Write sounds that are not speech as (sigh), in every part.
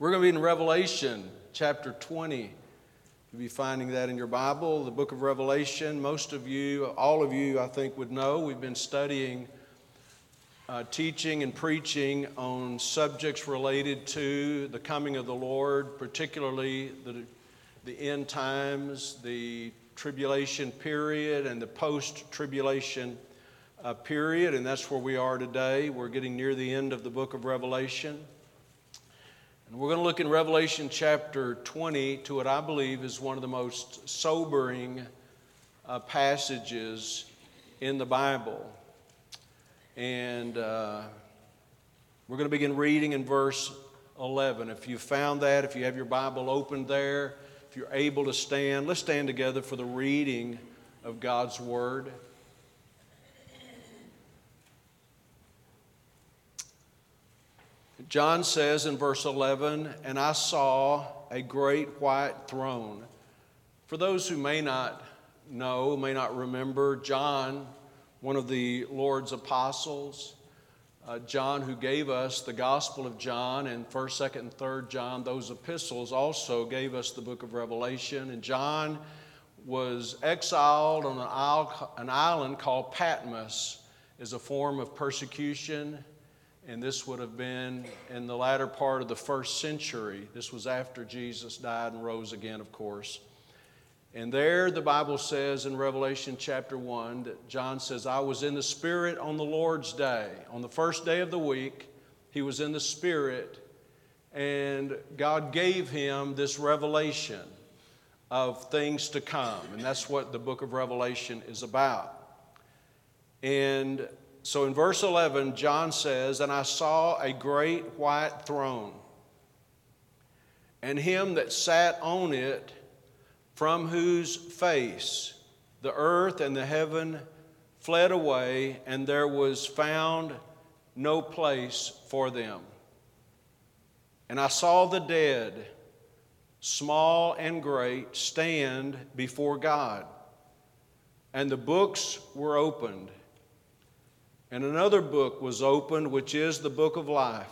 We're going to be in Revelation chapter 20. You'll be finding that in your Bible, the book of Revelation. Most of you, all of you, I think, would know we've been studying, uh, teaching, and preaching on subjects related to the coming of the Lord, particularly the, the end times, the tribulation period, and the post tribulation uh, period. And that's where we are today. We're getting near the end of the book of Revelation. And we're going to look in Revelation chapter 20 to what I believe is one of the most sobering uh, passages in the Bible. And uh, we're going to begin reading in verse 11. If you found that, if you have your Bible open there, if you're able to stand, let's stand together for the reading of God's Word. John says in verse 11, And I saw a great white throne. For those who may not know, may not remember, John, one of the Lord's apostles, uh, John, who gave us the Gospel of John and 1st, 2nd, and 3rd John, those epistles also gave us the book of Revelation. And John was exiled on an island called Patmos as a form of persecution and this would have been in the latter part of the first century. This was after Jesus died and rose again, of course. And there, the Bible says in Revelation chapter 1 that John says, I was in the Spirit on the Lord's day. On the first day of the week, he was in the Spirit, and God gave him this revelation of things to come. And that's what the book of Revelation is about. And so in verse 11, John says, And I saw a great white throne, and him that sat on it, from whose face the earth and the heaven fled away, and there was found no place for them. And I saw the dead, small and great, stand before God, and the books were opened. And another book was opened, which is the book of life.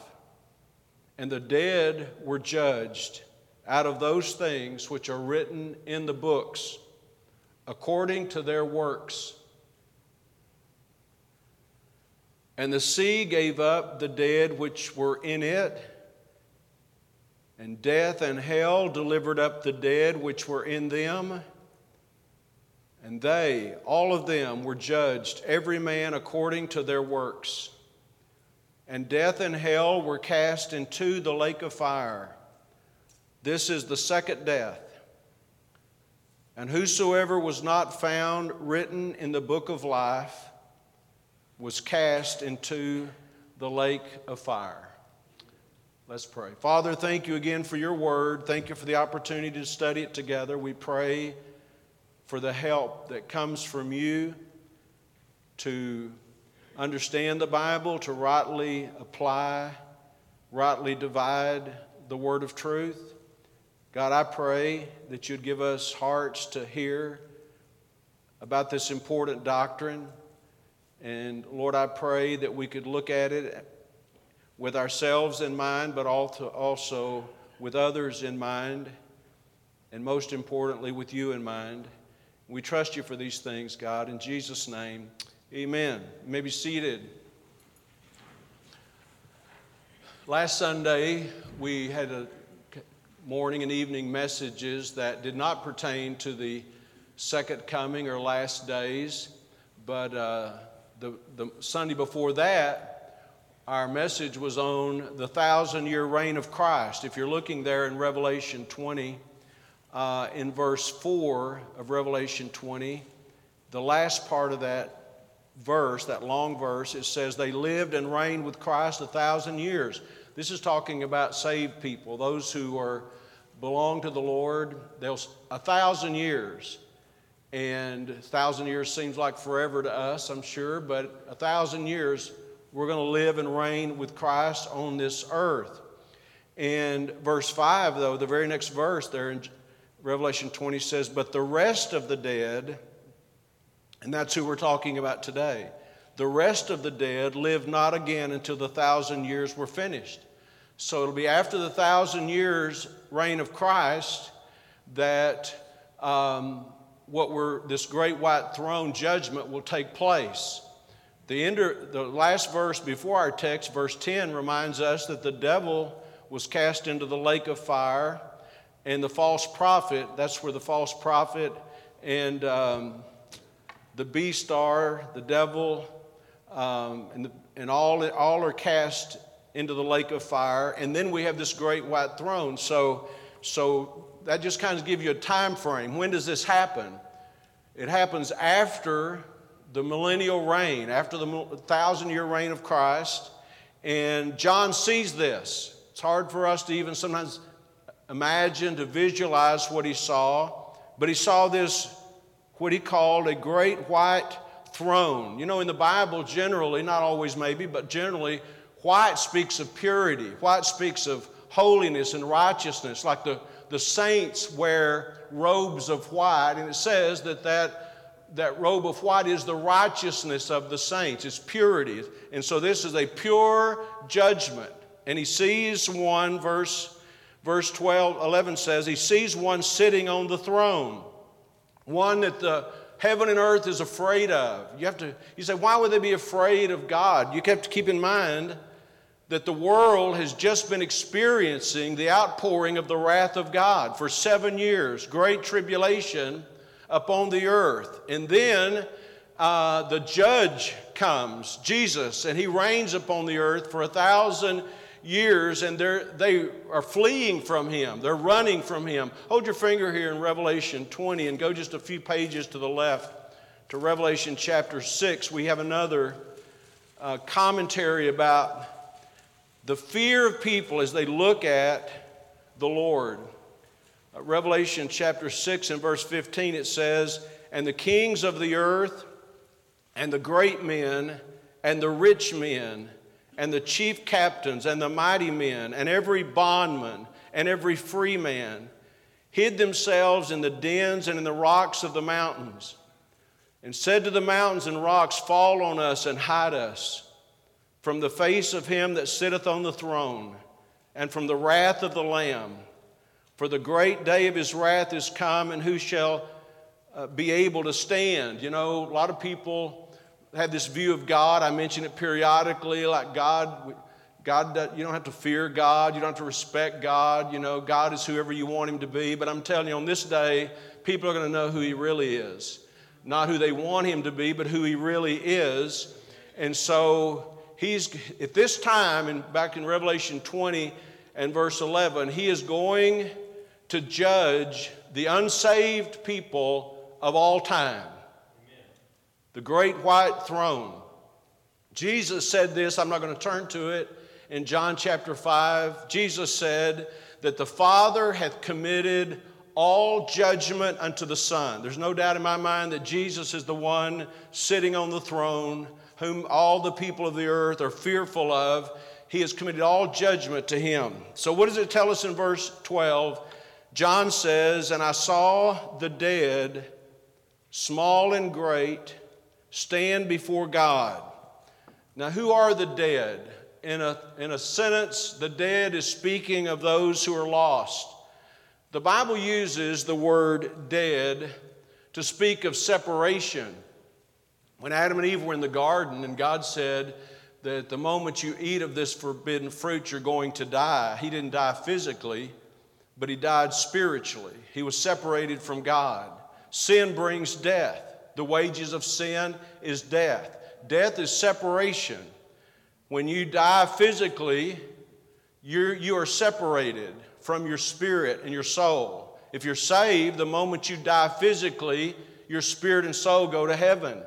And the dead were judged out of those things which are written in the books according to their works. And the sea gave up the dead which were in it, and death and hell delivered up the dead which were in them and they, all of them, were judged, every man according to their works. And death and hell were cast into the lake of fire. This is the second death. And whosoever was not found written in the book of life was cast into the lake of fire. Let's pray. Father, thank you again for your word. Thank you for the opportunity to study it together. We pray for the help that comes from you to understand the Bible, to rightly apply, rightly divide the word of truth. God, I pray that you'd give us hearts to hear about this important doctrine. And Lord, I pray that we could look at it with ourselves in mind, but also with others in mind, and most importantly, with you in mind. We trust you for these things, God. In Jesus' name, amen. You may be seated. Last Sunday, we had a morning and evening messages that did not pertain to the second coming or last days, but uh, the, the Sunday before that, our message was on the thousand year reign of Christ. If you're looking there in Revelation 20, uh, in verse 4 of Revelation 20, the last part of that verse, that long verse, it says, They lived and reigned with Christ a thousand years. This is talking about saved people, those who are belong to the Lord. They'll a thousand years. And a thousand years seems like forever to us, I'm sure, but a thousand years we're going to live and reign with Christ on this earth. And verse 5, though, the very next verse there in Revelation 20 says, But the rest of the dead, and that's who we're talking about today, the rest of the dead live not again until the thousand years were finished. So it'll be after the thousand years reign of Christ that um, what we're, this great white throne judgment will take place. The, end, the last verse before our text, verse 10, reminds us that the devil was cast into the lake of fire, and the false prophet, that's where the false prophet and um, the beast are, the devil, um, and, the, and all, all are cast into the lake of fire. And then we have this great white throne. So, so that just kind of gives you a time frame. When does this happen? It happens after the millennial reign, after the thousand year reign of Christ. And John sees this. It's hard for us to even sometimes imagine, to visualize what he saw, but he saw this, what he called a great white throne. You know, in the Bible, generally, not always maybe, but generally, white speaks of purity, white speaks of holiness and righteousness, like the, the saints wear robes of white, and it says that that that robe of white is the righteousness of the saints, it's purity. And so this is a pure judgment. And he sees one, verse, verse 12, 11 says, he sees one sitting on the throne, one that the heaven and earth is afraid of. You have to, you say, why would they be afraid of God? You have to keep in mind that the world has just been experiencing the outpouring of the wrath of God for seven years, great tribulation upon the earth. And then uh, the judge comes, Jesus, and he reigns upon the earth for a thousand years, and they're, they are fleeing from him. They're running from him. Hold your finger here in Revelation 20 and go just a few pages to the left to Revelation chapter 6. We have another uh, commentary about the fear of people as they look at the Lord. Uh, Revelation chapter 6 and verse 15, it says, And the kings of the earth, and the great men, and the rich men, and the chief captains, and the mighty men, and every bondman, and every free man, hid themselves in the dens and in the rocks of the mountains, and said to the mountains and rocks, Fall on us and hide us from the face of him that sitteth on the throne, and from the wrath of the Lamb. For the great day of his wrath is come, and who shall uh, be able to stand? You know, a lot of people have this view of God. I mention it periodically, like God. God, you don't have to fear God. You don't have to respect God. You know, God is whoever you want Him to be. But I'm telling you, on this day, people are going to know who He really is. Not who they want Him to be, but who He really is. And so, He's, at this time, and back in Revelation 20 and verse 11, He is going to judge the unsaved people of all time. The great white throne. Jesus said this, I'm not going to turn to it. In John chapter 5, Jesus said that the Father hath committed all judgment unto the Son. There's no doubt in my mind that Jesus is the one sitting on the throne, whom all the people of the earth are fearful of. He has committed all judgment to him. So, what does it tell us in verse 12? John says, And I saw the dead, small and great, stand before God. Now, who are the dead? In a, in a sentence, the dead is speaking of those who are lost. The Bible uses the word dead to speak of separation. When Adam and Eve were in the garden and God said that the moment you eat of this forbidden fruit, you're going to die, He didn't die physically, but he died spiritually. He was separated from God. Sin brings death. The wages of sin is death. Death is separation. When you die physically, you're, you are separated from your spirit and your soul. If you're saved, the moment you die physically, your spirit and soul go to heaven.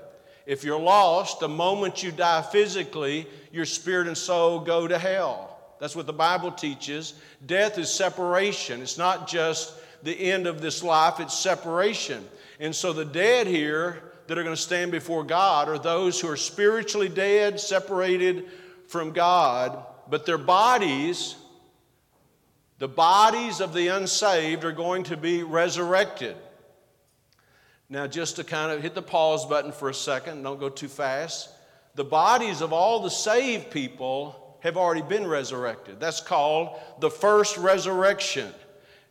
If you're lost, the moment you die physically, your spirit and soul go to hell. That's what the Bible teaches. Death is separation. It's not just the end of this life, it's separation. And so the dead here that are going to stand before God are those who are spiritually dead, separated from God, but their bodies, the bodies of the unsaved, are going to be resurrected. Now, just to kind of hit the pause button for a second, don't go too fast. The bodies of all the saved people have already been resurrected. That's called the first resurrection.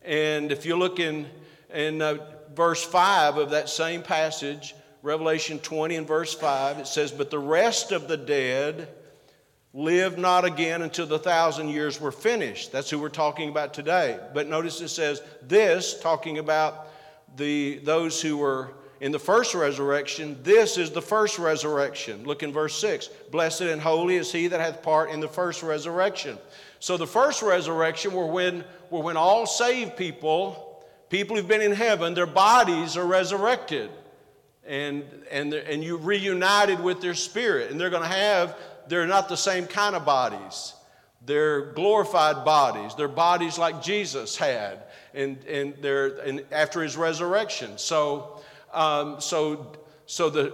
And if you look in, in uh, verse 5 of that same passage, Revelation 20 and verse 5, it says, But the rest of the dead live not again until the thousand years were finished. That's who we're talking about today. But notice it says, This, talking about the, those who were in the first resurrection, this is the first resurrection. Look in verse 6. Blessed and holy is he that hath part in the first resurrection. So the first resurrection were when, were when all saved people, people who've been in heaven, their bodies are resurrected. And, and, and you reunited with their spirit. And they're going to have, they're not the same kind of bodies. They're glorified bodies. They're bodies like Jesus had and, and, they're, and after his resurrection. So, um, so, so the,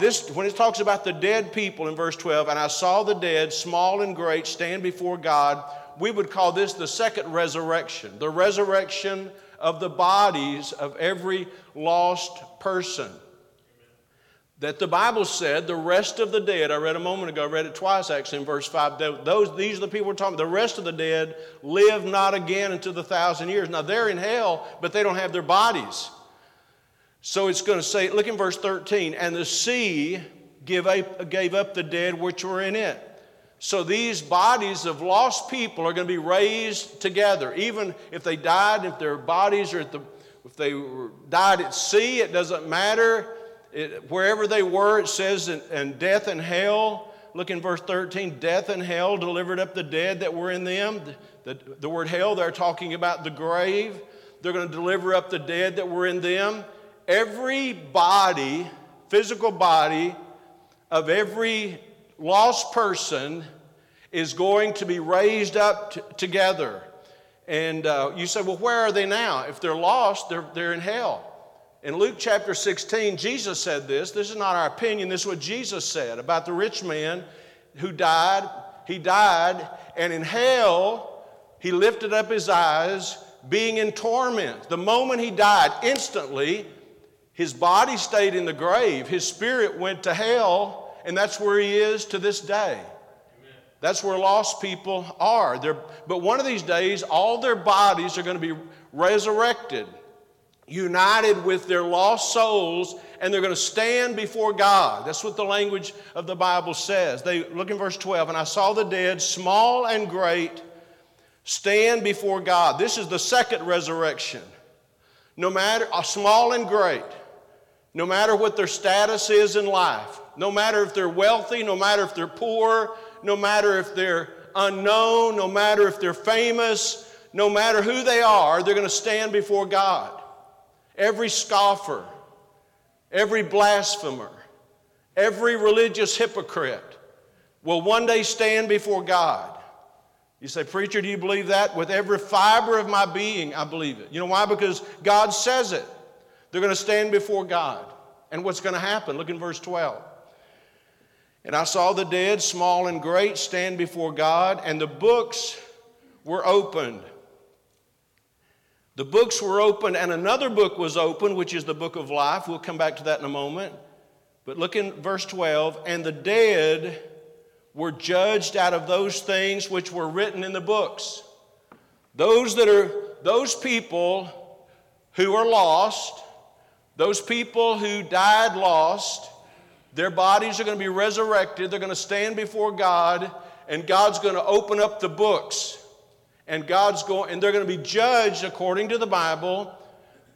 this, when it talks about the dead people in verse 12, and I saw the dead, small and great, stand before God, we would call this the second resurrection, the resurrection of the bodies of every lost person. That the Bible said the rest of the dead, I read a moment ago, I read it twice actually in verse 5. Those, these are the people we're talking about. The rest of the dead live not again until the thousand years. Now they're in hell, but they don't have their bodies. So it's going to say, look in verse 13, and the sea up, gave up the dead which were in it. So these bodies of lost people are going to be raised together. Even if they died, if their bodies are at the, if they died at sea, it doesn't matter. It, wherever they were, it says, and death and hell. Look in verse 13 death and hell delivered up the dead that were in them. The, the, the word hell, they're talking about the grave. They're going to deliver up the dead that were in them every body, physical body of every lost person is going to be raised up t- together. And uh, you say, well, where are they now? If they're lost, they're, they're in hell. In Luke chapter 16, Jesus said this. This is not our opinion, this is what Jesus said about the rich man who died. He died, and in hell, he lifted up his eyes, being in torment. The moment he died, instantly, his body stayed in the grave, his spirit went to hell, and that's where he is to this day. Amen. That's where lost people are. They're, but one of these days, all their bodies are going to be resurrected, united with their lost souls, and they're going to stand before God. That's what the language of the Bible says. They look in verse 12, and I saw the dead, small and great, stand before God. This is the second resurrection. No matter, uh, small and great no matter what their status is in life, no matter if they're wealthy, no matter if they're poor, no matter if they're unknown, no matter if they're famous, no matter who they are, they're going to stand before God. Every scoffer, every blasphemer, every religious hypocrite will one day stand before God. You say, Preacher, do you believe that? With every fiber of my being, I believe it. You know why? Because God says it. They're going to stand before God. And what's going to happen? Look in verse 12. And I saw the dead, small and great, stand before God, and the books were opened. The books were opened, and another book was opened, which is the book of life. We'll come back to that in a moment. But look in verse 12. And the dead were judged out of those things which were written in the books. Those that are, those people who are lost, those people who died lost, their bodies are going to be resurrected. They're going to stand before God, and God's going to open up the books. And God's going, and they're going to be judged according to the Bible.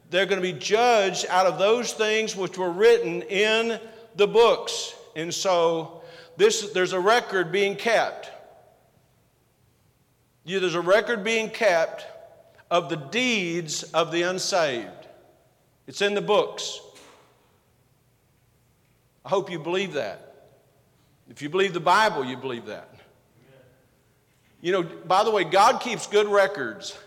They're going to be judged out of those things which were written in the books. And so this, there's a record being kept. Yeah, there's a record being kept of the deeds of the unsaved. It's in the books. I hope you believe that. If you believe the Bible, you believe that. You know, by the way, God keeps good records,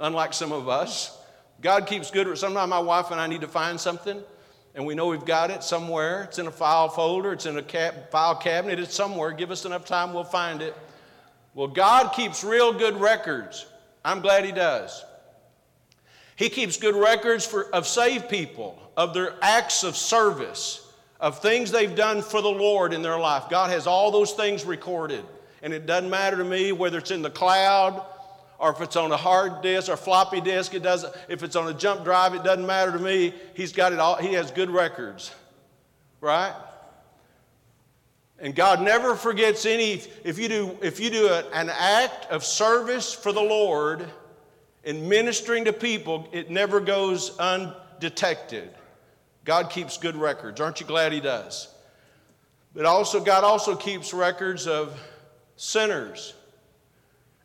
unlike some of us. God keeps good. Records. Sometimes my wife and I need to find something, and we know we've got it somewhere. It's in a file folder, it's in a cap, file cabinet, it's somewhere. Give us enough time, we'll find it. Well, God keeps real good records. I'm glad He does. He keeps good records for, of saved people, of their acts of service, of things they've done for the Lord in their life. God has all those things recorded. And it doesn't matter to me whether it's in the cloud or if it's on a hard disk or floppy disk, it doesn't, if it's on a jump drive, it doesn't matter to me. He's got it all, he has good records, right? And God never forgets any, if you do, if you do an act of service for the Lord in ministering to people, it never goes undetected. God keeps good records. Aren't you glad He does? But also, God also keeps records of sinners.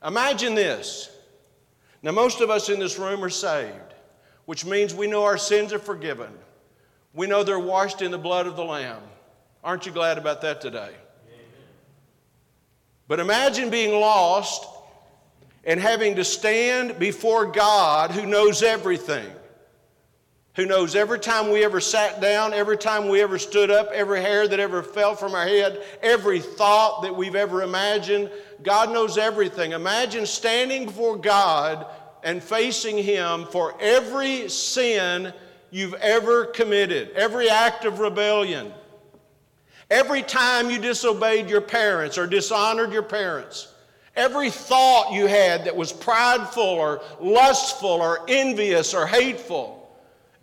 Imagine this. Now, most of us in this room are saved, which means we know our sins are forgiven. We know they're washed in the blood of the Lamb. Aren't you glad about that today? Amen. But imagine being lost and having to stand before God who knows everything who knows every time we ever sat down, every time we ever stood up, every hair that ever fell from our head, every thought that we've ever imagined. God knows everything. Imagine standing before God and facing Him for every sin you've ever committed, every act of rebellion, every time you disobeyed your parents or dishonored your parents. Every thought you had that was prideful or lustful or envious or hateful,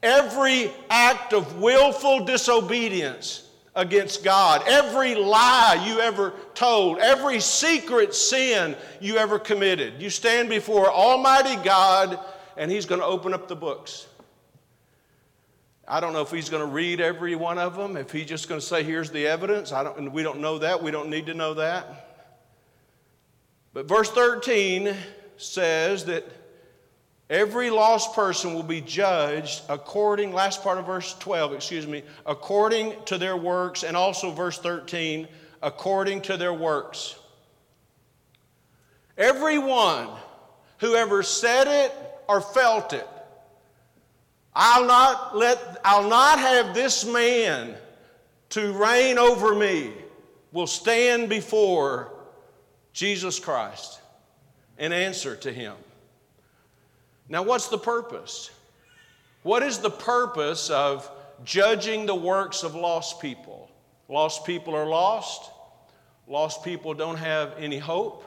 every act of willful disobedience against God, every lie you ever told, every secret sin you ever committed. You stand before Almighty God and He's going to open up the books. I don't know if he's going to read every one of them, if he's just going to say, here's the evidence. I don't, we don't know that. We don't need to know that. But verse 13 says that Every lost person will be judged according, last part of verse 12, excuse me, according to their works, and also verse 13, according to their works. Everyone who ever said it or felt it, I'll not let, I'll not have this man to reign over me, will stand before Jesus Christ and answer to him. Now, what's the purpose? What is the purpose of judging the works of lost people? Lost people are lost. Lost people don't have any hope.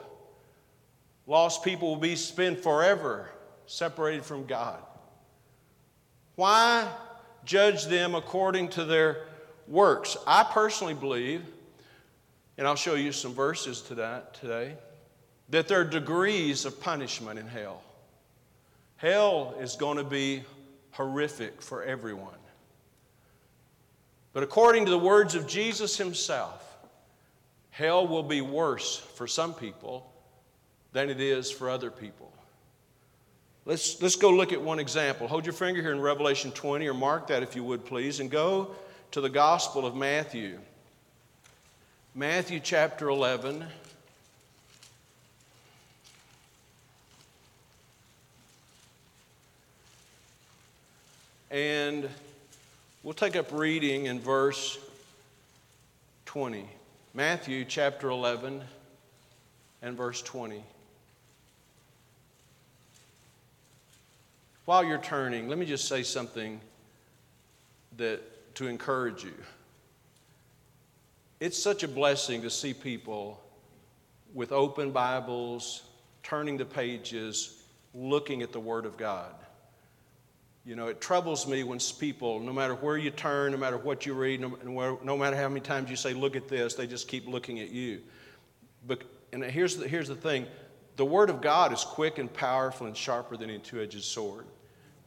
Lost people will be spent forever separated from God. Why judge them according to their works? I personally believe, and I'll show you some verses to that today, that there are degrees of punishment in hell. Hell is going to be horrific for everyone. But according to the words of Jesus himself, hell will be worse for some people than it is for other people. Let's, let's go look at one example. Hold your finger here in Revelation 20, or mark that if you would, please, and go to the Gospel of Matthew. Matthew chapter 11. And we'll take up reading in verse 20. Matthew chapter 11 and verse 20. While you're turning, let me just say something that to encourage you. It's such a blessing to see people with open Bibles, turning the pages, looking at the Word of God. You know, it troubles me when people, no matter where you turn, no matter what you read, no, matter how many times you say, look at this, they just keep looking at you. But, and here's the, here's the thing the Word of God is quick and powerful and sharper than a two edged sword.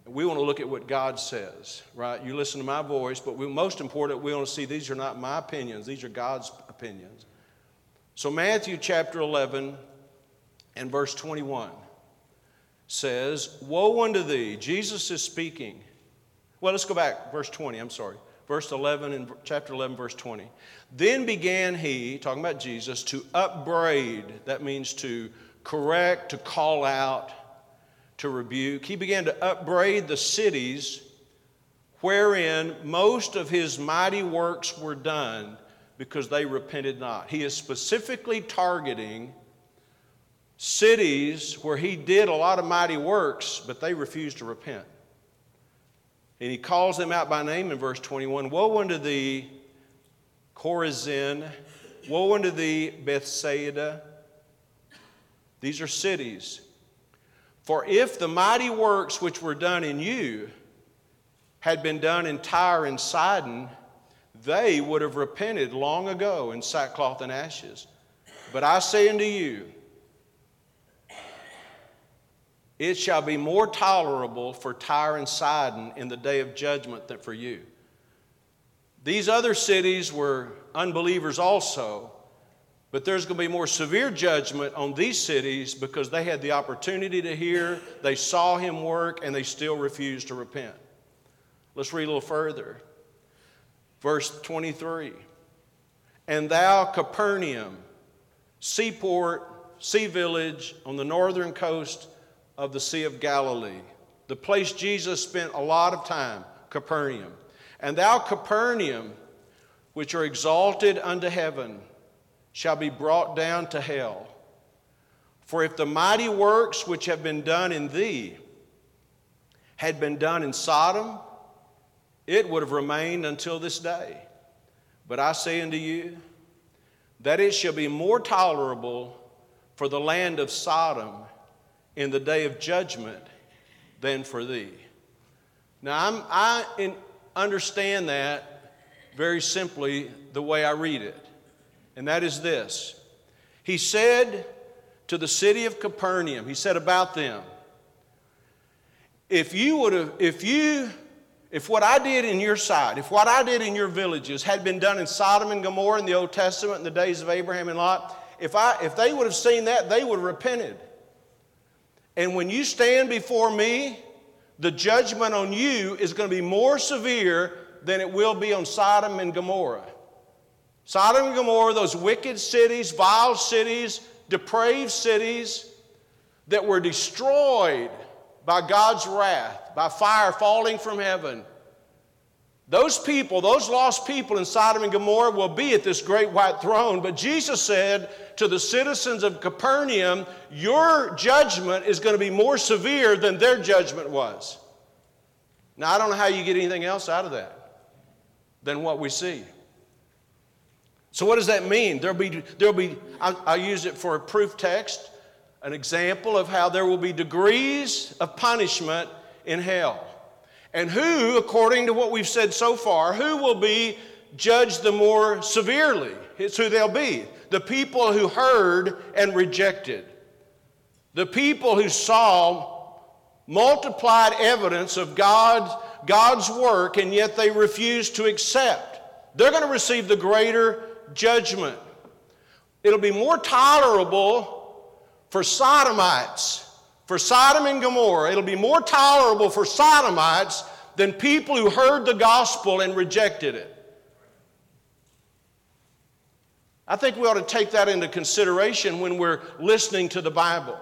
We want to look at what God says, right? You listen to my voice, but we, most important, we want to see these are not my opinions, these are God's opinions. So, Matthew chapter 11 and verse 21 says, Woe unto thee. Jesus is speaking. Well, let's go back, verse 20, I'm sorry. Verse 11 in chapter 11, verse 20. Then began he, talking about Jesus, to upbraid. That means to correct, to call out, to rebuke. He began to upbraid the cities wherein most of his mighty works were done because they repented not. He is specifically targeting cities where he did a lot of mighty works, but they refused to repent. And he calls them out by name in verse 21 Woe unto thee, Chorazin! Woe unto thee, Bethsaida! These are cities. For if the mighty works which were done in you had been done in Tyre and Sidon, they would have repented long ago in sackcloth and ashes. But I say unto you, it shall be more tolerable for Tyre and Sidon in the day of judgment than for you. These other cities were unbelievers also, but there's going to be more severe judgment on these cities because they had the opportunity to hear, they saw him work, and they still refused to repent. Let's read a little further. Verse 23 And thou, Capernaum, seaport, sea village on the northern coast of the Sea of Galilee, the place Jesus spent a lot of time, Capernaum. And thou, Capernaum, which are exalted unto heaven, shall be brought down to hell. For if the mighty works which have been done in thee had been done in Sodom, it would have remained until this day. But I say unto you that it shall be more tolerable for the land of Sodom in the day of judgment than for thee. Now, I'm, i in, understand that very simply the way I read it, and that is this. He said to the city of Capernaum, he said about them, if you would have, if you, if what I did in your side, if what I did in your villages had been done in Sodom and Gomorrah in the Old Testament in the days of Abraham and Lot, if, I, if they would have seen that, they would have repented. And when you stand before me, the judgment on you is going to be more severe than it will be on Sodom and Gomorrah. Sodom and Gomorrah, those wicked cities, vile cities, depraved cities that were destroyed by God's wrath, by fire falling from heaven. Those people, those lost people in Sodom and Gomorrah will be at this great white throne. But Jesus said to the citizens of Capernaum, Your judgment is going to be more severe than their judgment was. Now, I don't know how you get anything else out of that than what we see. So, what does that mean? There'll be, there'll be I'll, I'll use it for a proof text, an example of how there will be degrees of punishment in hell. And who, according to what we've said so far, who will be judged the more severely? It's who they'll be. The people who heard and rejected. The people who saw multiplied evidence of God's, God's work and yet they refused to accept. They're going to receive the greater judgment. It'll be more tolerable for sodomites for Sodom and Gomorrah, it'll be more tolerable for Sodomites than people who heard the gospel and rejected it. I think we ought to take that into consideration when we're listening to the Bible,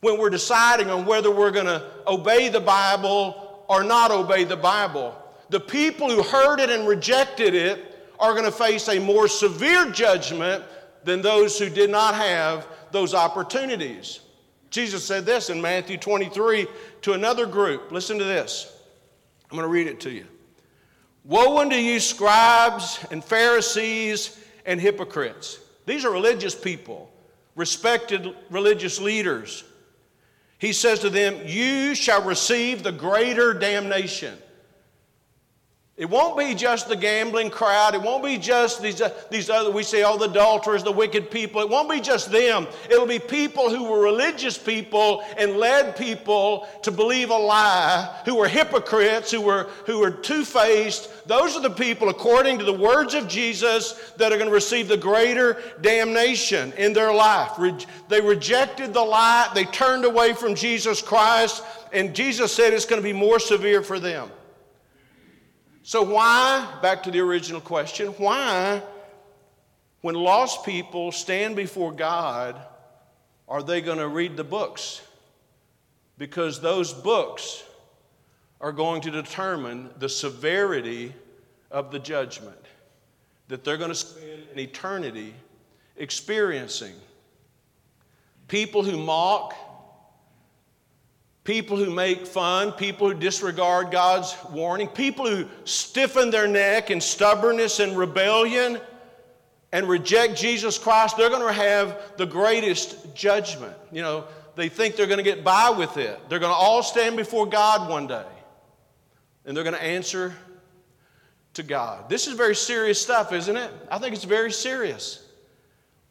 when we're deciding on whether we're going to obey the Bible or not obey the Bible. The people who heard it and rejected it are going to face a more severe judgment than those who did not have those opportunities. Jesus said this in Matthew 23 to another group. Listen to this. I'm going to read it to you. Woe unto you, scribes and Pharisees and hypocrites. These are religious people, respected religious leaders. He says to them, You shall receive the greater damnation. It won't be just the gambling crowd. It won't be just these, uh, these other, we say all the adulterers, the wicked people. It won't be just them. It'll be people who were religious people and led people to believe a lie, who were hypocrites, who were, who were two faced. Those are the people, according to the words of Jesus, that are going to receive the greater damnation in their life. Re- they rejected the lie, they turned away from Jesus Christ, and Jesus said it's going to be more severe for them. So, why, back to the original question, why, when lost people stand before God, are they going to read the books? Because those books are going to determine the severity of the judgment that they're going to spend an eternity experiencing. People who mock, people who make fun, people who disregard God's warning, people who stiffen their neck in stubbornness and rebellion, and reject Jesus Christ, they're going to have the greatest judgment. You know, they think they're going to get by with it. They're going to all stand before God one day, and they're going to answer to God. This is very serious stuff, isn't it? I think it's very serious.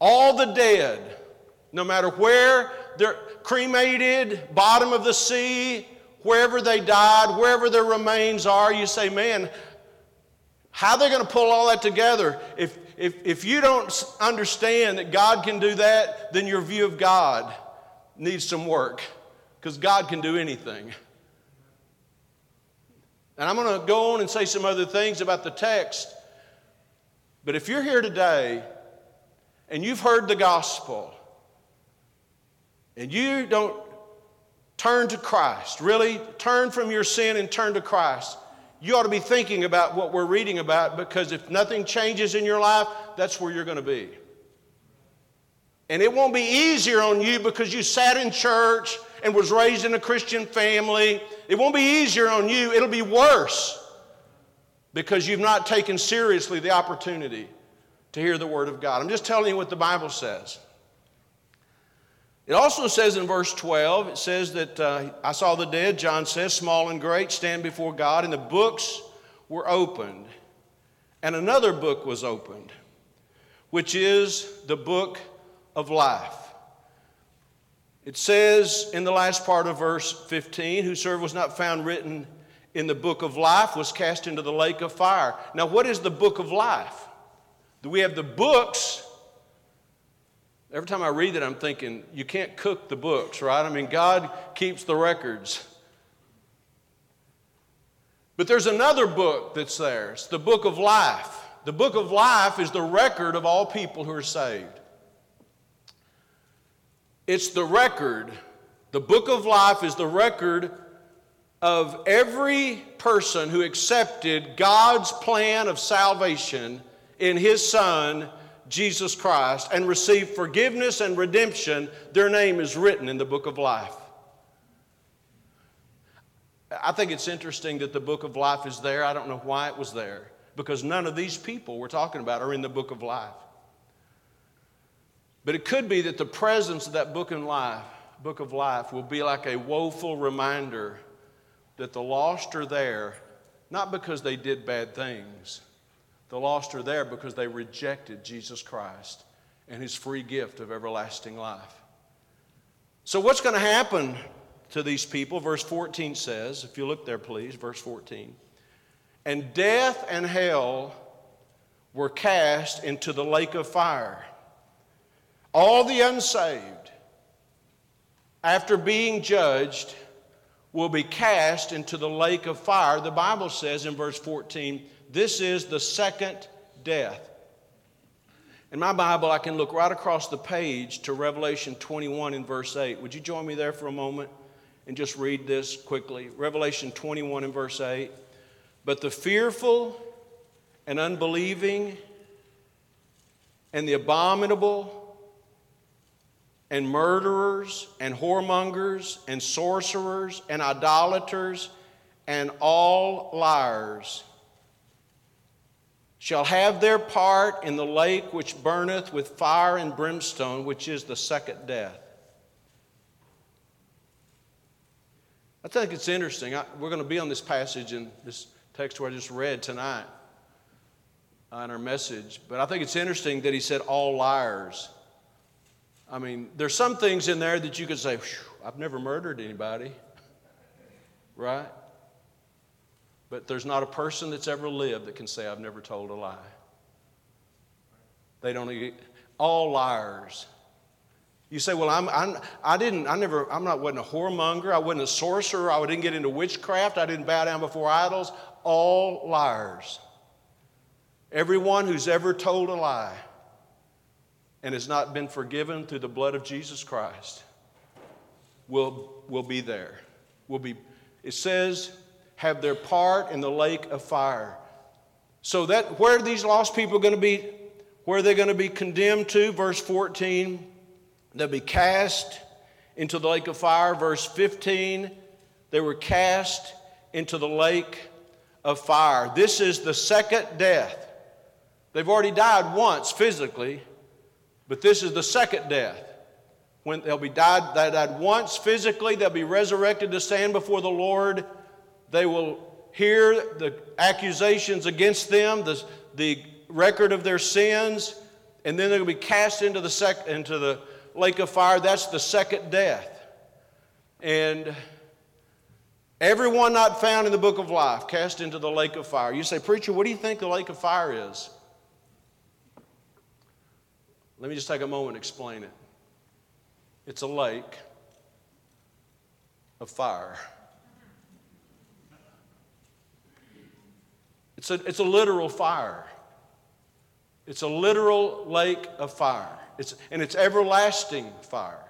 All the dead, no matter where they're cremated, bottom of the sea, wherever they died, wherever their remains are, you say, man, how are they going to pull all that together? If, if, if you don't understand that God can do that, then your view of God needs some work because God can do anything. And I'm going to go on and say some other things about the text. But if you're here today and you've heard the gospel and you don't turn to Christ, really turn from your sin and turn to Christ, you ought to be thinking about what we're reading about because if nothing changes in your life, that's where you're going to be. And it won't be easier on you because you sat in church and was raised in a Christian family. It won't be easier on you, it'll be worse because you've not taken seriously the opportunity to hear the Word of God. I'm just telling you what the Bible says. It also says in verse 12, it says that uh, I saw the dead, John says, small and great, stand before God, and the books were opened. And another book was opened, which is the book of life. It says in the last part of verse 15, Whosoever was not found written in the book of life was cast into the lake of fire. Now, what is the book of life? Do we have the books Every time I read it, I'm thinking, you can't cook the books, right? I mean, God keeps the records. But there's another book that's there. It's the book of life. The book of life is the record of all people who are saved. It's the record. The book of life is the record of every person who accepted God's plan of salvation in His Son Jesus Christ and receive forgiveness and redemption, their name is written in the book of life. I think it's interesting that the book of life is there. I don't know why it was there, because none of these people we're talking about are in the book of life. But it could be that the presence of that book in life, book of life will be like a woeful reminder that the lost are there, not because they did bad things, the lost are there because they rejected Jesus Christ and his free gift of everlasting life. So, what's going to happen to these people? Verse 14 says, if you look there, please, verse 14. And death and hell were cast into the lake of fire. All the unsaved, after being judged, will be cast into the lake of fire. The Bible says in verse 14, this is the second death. In my Bible, I can look right across the page to Revelation 21 in verse 8. Would you join me there for a moment and just read this quickly? Revelation 21 in verse 8. But the fearful and unbelieving and the abominable and murderers and whoremongers and sorcerers and idolaters and all liars shall have their part in the lake which burneth with fire and brimstone, which is the second death. I think it's interesting. I, we're going to be on this passage in this text where I just read tonight on our message, but I think it's interesting that he said all liars. I mean, there's some things in there that you could say, I've never murdered anybody, right? But there's not a person that's ever lived that can say, I've never told a lie. They don't, all liars. You say, well, I'm, I'm, I didn't, I never, I'm not, wasn't a whoremonger. I wasn't a sorcerer. I didn't get into witchcraft. I didn't bow down before idols. All liars. Everyone who's ever told a lie and has not been forgiven through the blood of Jesus Christ will, will be there. Will be, it says have their part in the lake of fire. So that where are these lost people going to be? Where are they going to be condemned to? Verse 14, they'll be cast into the lake of fire. Verse 15, they were cast into the lake of fire. This is the second death. They've already died once physically, but this is the second death. When they'll be died, they died once physically, they'll be resurrected to stand before the Lord. They will hear the accusations against them, the, the record of their sins, and then they'll be cast into the, sec- into the lake of fire. That's the second death. And everyone not found in the book of life cast into the lake of fire. You say, Preacher, what do you think the lake of fire is? Let me just take a moment and explain it. It's a lake of fire. It's a, it's a literal fire. It's a literal lake of fire. It's, and it's everlasting fire.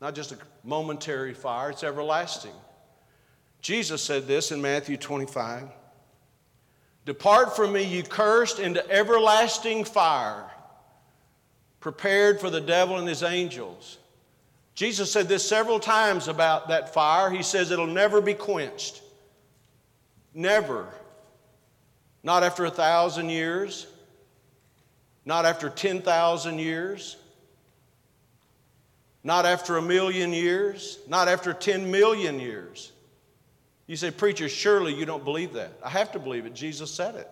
Not just a momentary fire, it's everlasting. Jesus said this in Matthew 25 Depart from me, you cursed, into everlasting fire, prepared for the devil and his angels. Jesus said this several times about that fire. He says it'll never be quenched. Never. Not after a thousand years, not after 10,000 years, not after a million years, not after 10 million years. You say, Preacher, surely you don't believe that. I have to believe it. Jesus said it,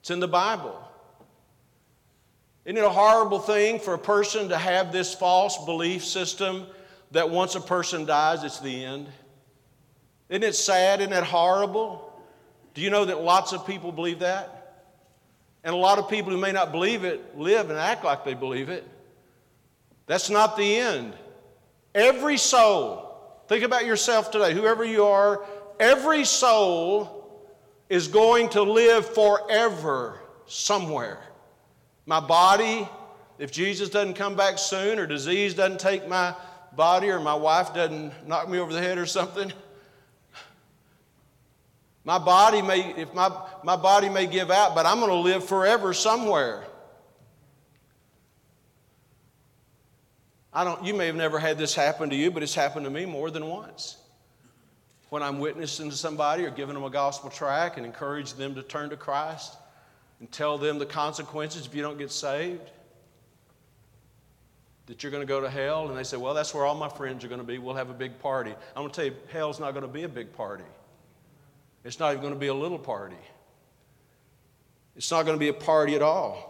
it's in the Bible. Isn't it a horrible thing for a person to have this false belief system that once a person dies, it's the end? Isn't it sad? Isn't it horrible? Do you know that lots of people believe that? And a lot of people who may not believe it live and act like they believe it. That's not the end. Every soul, think about yourself today, whoever you are, every soul is going to live forever somewhere. My body, if Jesus doesn't come back soon, or disease doesn't take my body, or my wife doesn't knock me over the head or something, my body may, if my, my body may give out, but I'm going to live forever somewhere. I don't, you may have never had this happen to you, but it's happened to me more than once. When I'm witnessing to somebody or giving them a gospel track and encourage them to turn to Christ and tell them the consequences if you don't get saved, that you're going to go to hell, and they say, Well, that's where all my friends are going to be. We'll have a big party. I'm going to tell you, hell's not going to be a big party. It's not even going to be a little party. It's not going to be a party at all.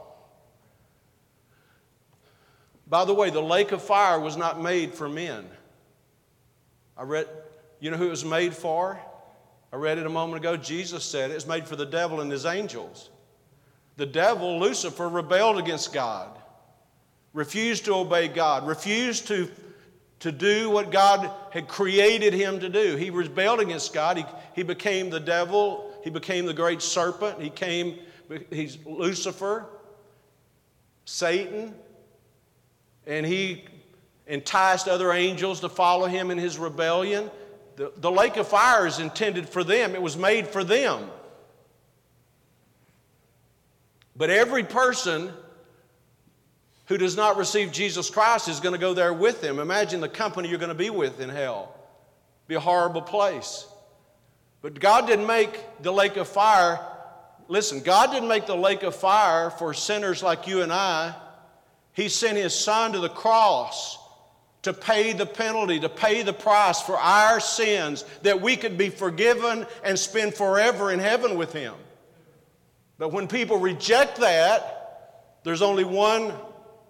By the way, the lake of fire was not made for men. I read, you know who it was made for? I read it a moment ago. Jesus said it. It's made for the devil and his angels. The devil, Lucifer, rebelled against God, refused to obey God, refused to to do what God had created him to do. He rebelled against God. He, he became the devil. He became the great serpent. He came, he's Lucifer, Satan, and he enticed other angels to follow him in his rebellion. The, the lake of fire is intended for them, it was made for them. But every person who does not receive Jesus Christ is going to go there with them. Imagine the company you're going to be with in hell. Be a horrible place. But God didn't make the lake of fire. Listen, God didn't make the lake of fire for sinners like you and I. He sent His Son to the cross to pay the penalty, to pay the price for our sins, that we could be forgiven and spend forever in heaven with Him. But when people reject that, there's only one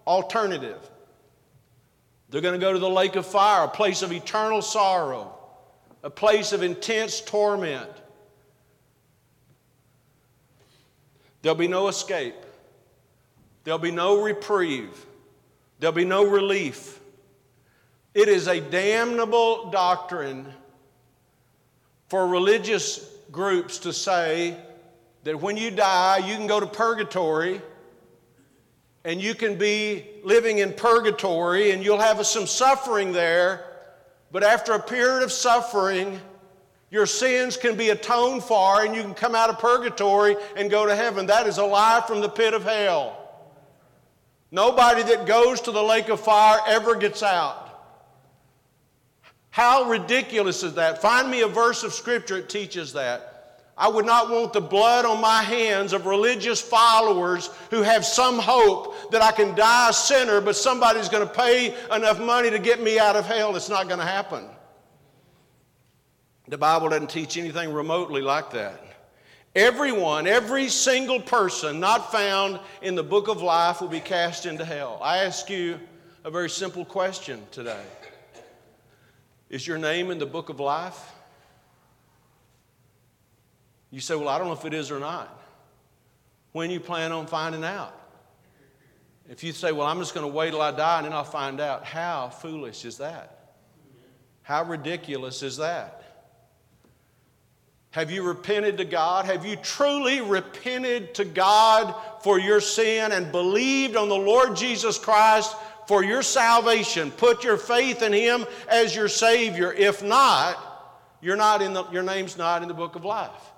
alternative. They're going to go to the lake of fire, a place of eternal sorrow, a place of intense torment. There'll be no escape, there'll be no reprieve, there'll be no relief. It is a damnable doctrine for religious groups to say that when you die, you can go to purgatory and you can be living in purgatory and you'll have some suffering there, but after a period of suffering, your sins can be atoned for and you can come out of purgatory and go to heaven. That is a lie from the pit of hell. Nobody that goes to the lake of fire ever gets out. How ridiculous is that? Find me a verse of scripture that teaches that. I would not want the blood on my hands of religious followers who have some hope that I can die a sinner, but somebody's going to pay enough money to get me out of hell. It's not going to happen. The Bible doesn't teach anything remotely like that. Everyone, every single person not found in the book of life will be cast into hell. I ask you a very simple question today Is your name in the book of life? You say, Well, I don't know if it is or not. When you plan on finding out? If you say, Well, I'm just going to wait till I die and then I'll find out, how foolish is that? How ridiculous is that? Have you repented to God? Have you truly repented to God for your sin and believed on the Lord Jesus Christ for your salvation? Put your faith in Him as your Savior. If not, you're not in the, your name's not in the book of life.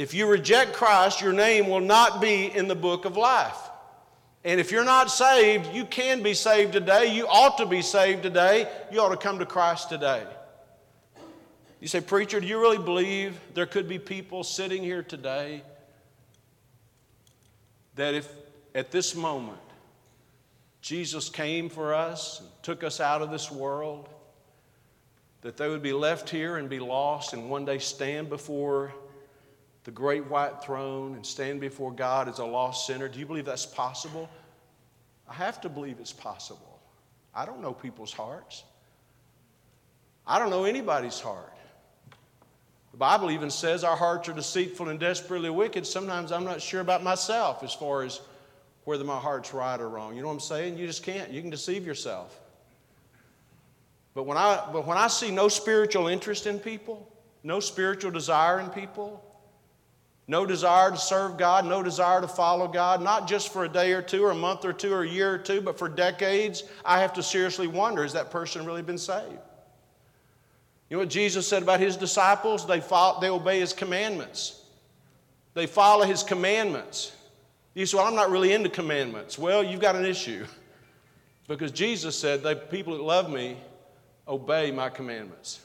If you reject Christ, your name will not be in the book of life. And if you're not saved, you can be saved today. You ought to be saved today. You ought to come to Christ today. You say, Preacher, do you really believe there could be people sitting here today that if at this moment Jesus came for us and took us out of this world, that they would be left here and be lost and one day stand before the great white throne and stand before God as a lost sinner? Do you believe that's possible? I have to believe it's possible. I don't know people's hearts. I don't know anybody's heart. The Bible even says our hearts are deceitful and desperately wicked. Sometimes I'm not sure about myself as far as whether my heart's right or wrong. You know what I'm saying? You just can't. You can deceive yourself. But when I, but when I see no spiritual interest in people, no spiritual desire in people, no desire to serve God, no desire to follow God, not just for a day or two or a month or two or a year or two, but for decades, I have to seriously wonder has that person really been saved? You know what Jesus said about his disciples? They, follow, they obey his commandments. They follow his commandments. You say, Well, I'm not really into commandments. Well, you've got an issue. (laughs) Because Jesus said, The people that love me obey my commandments.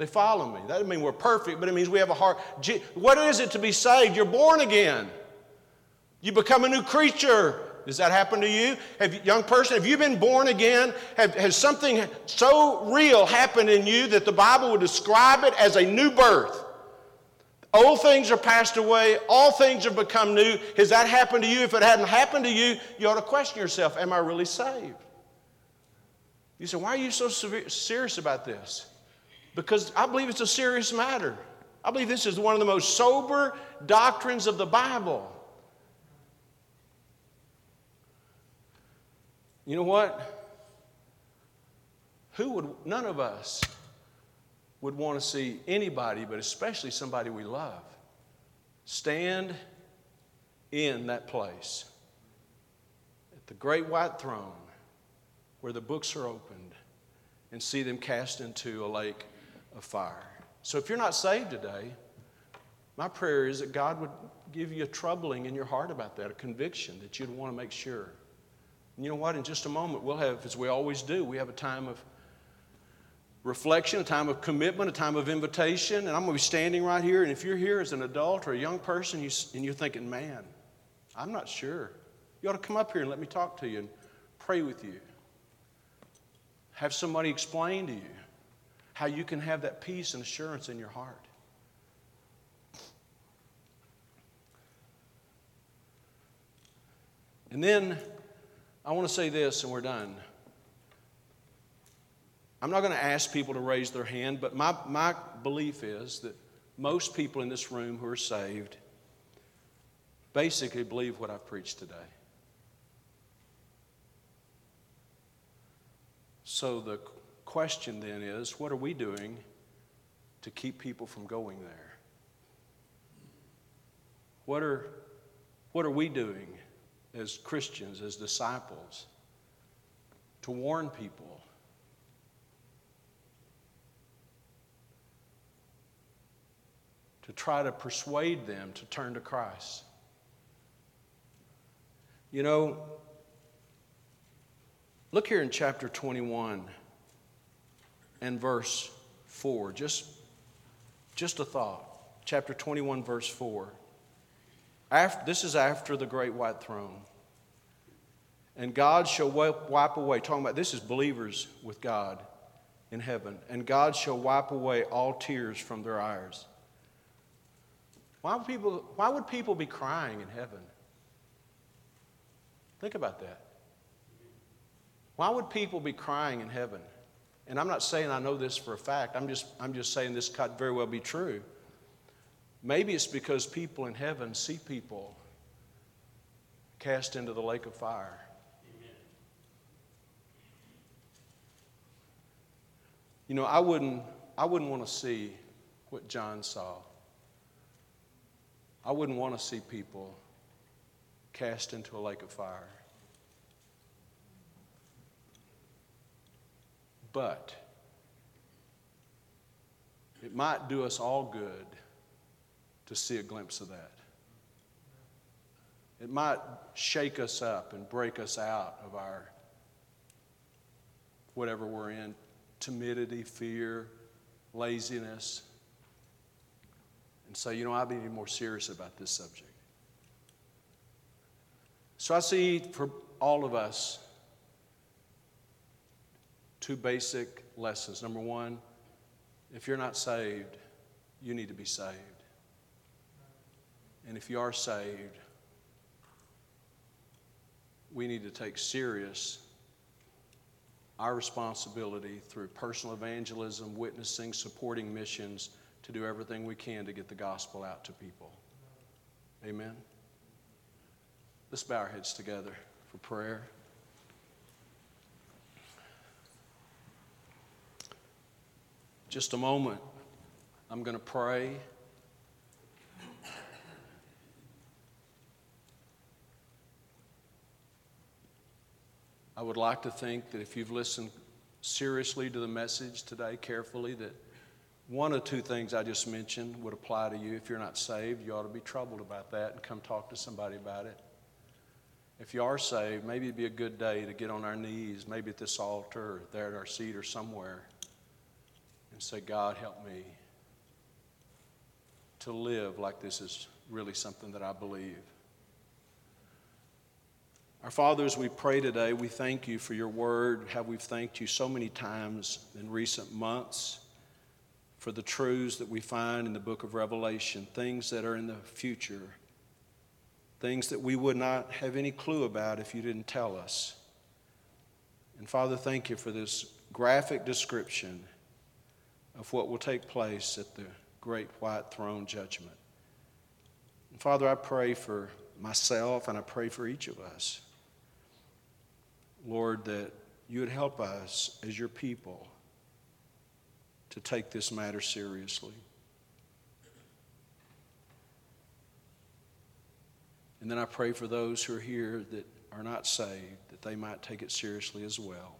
They follow me. That doesn't mean we're perfect, but it means we have a heart. What is it to be saved? You're born again. You become a new creature. Does that happen to you? Have, young person, have you been born again? Have, has something so real happened in you that the Bible would describe it as a new birth? Old things are passed away, all things have become new. Has that happened to you? If it hadn't happened to you, you ought to question yourself Am I really saved? You say, Why are you so serious about this? Because I believe it's a serious matter. I believe this is one of the most sober doctrines of the Bible. You know what? Who would, none of us would want to see anybody, but especially somebody we love, stand in that place at the great white throne where the books are opened and see them cast into a lake of fire. So if you're not saved today, my prayer is that God would give you a troubling in your heart about that, a conviction that you'd want to make sure you know what? In just a moment, we'll have, as we always do, we have a time of reflection, a time of commitment, a time of invitation. And I'm going to be standing right here. And if you're here as an adult or a young person and you're thinking, man, I'm not sure, you ought to come up here and let me talk to you and pray with you. Have somebody explain to you how you can have that peace and assurance in your heart. And then I want to say this and we're done. I'm not going to ask people to raise their hand, but my, my belief is that most people in this room who are saved basically believe what I've preached today. So the question then is what are we doing to keep people from going there? What are, what are we doing as Christians, as disciples, to warn people. To try to persuade them to turn to Christ. You know, look here in chapter 21 and verse 4. Just, just a thought chapter 21, verse 4. After, this is after the great white throne. And God shall wipe away, talking about this is believers with God in heaven, and God shall wipe away all tears from their eyes. Why would people, why would people be crying in heaven? Think about that. Why would people be crying in heaven? And I'm not saying I know this for a fact, I'm just, I'm just saying this could very well be true. Maybe it's because people in heaven see people cast into the lake of fire. You know, I wouldn't, I wouldn't want to see what John saw. I wouldn't want to see people cast into a lake of fire. But it might do us all good to see a glimpse of that. It might shake us up and break us out of our whatever we're in timidity, fear, laziness, and say, you know, I'll be more serious about this subject. So I see for all of us two basic lessons. Number one, if you're not saved, you need to be saved. And if you are saved, we need to take serious our responsibility through personal evangelism, witnessing, supporting missions to do everything we can to get the gospel out to people. Amen. Let's bow our heads together for prayer. Just a moment, I'm going to pray. I would like to think that if you've listened seriously to the message today, carefully, that one or two things I just mentioned would apply to you. If you're not saved, you ought to be troubled about that and come talk to somebody about it. If you are saved, maybe it'd be a good day to get on our knees, maybe at this altar or there at our seat or somewhere, and say, God, help me to live like this is really something that I believe. Our Father, as we pray today, we thank you for your word, how we've thanked you so many times in recent months for the truths that we find in the book of Revelation, things that are in the future, things that we would not have any clue about if you didn't tell us. And Father, thank you for this graphic description of what will take place at the great white throne judgment. And Father, I pray for myself and I pray for each of us. Lord, that you would help us as your people to take this matter seriously. And then I pray for those who are here that are not saved, that they might take it seriously as well.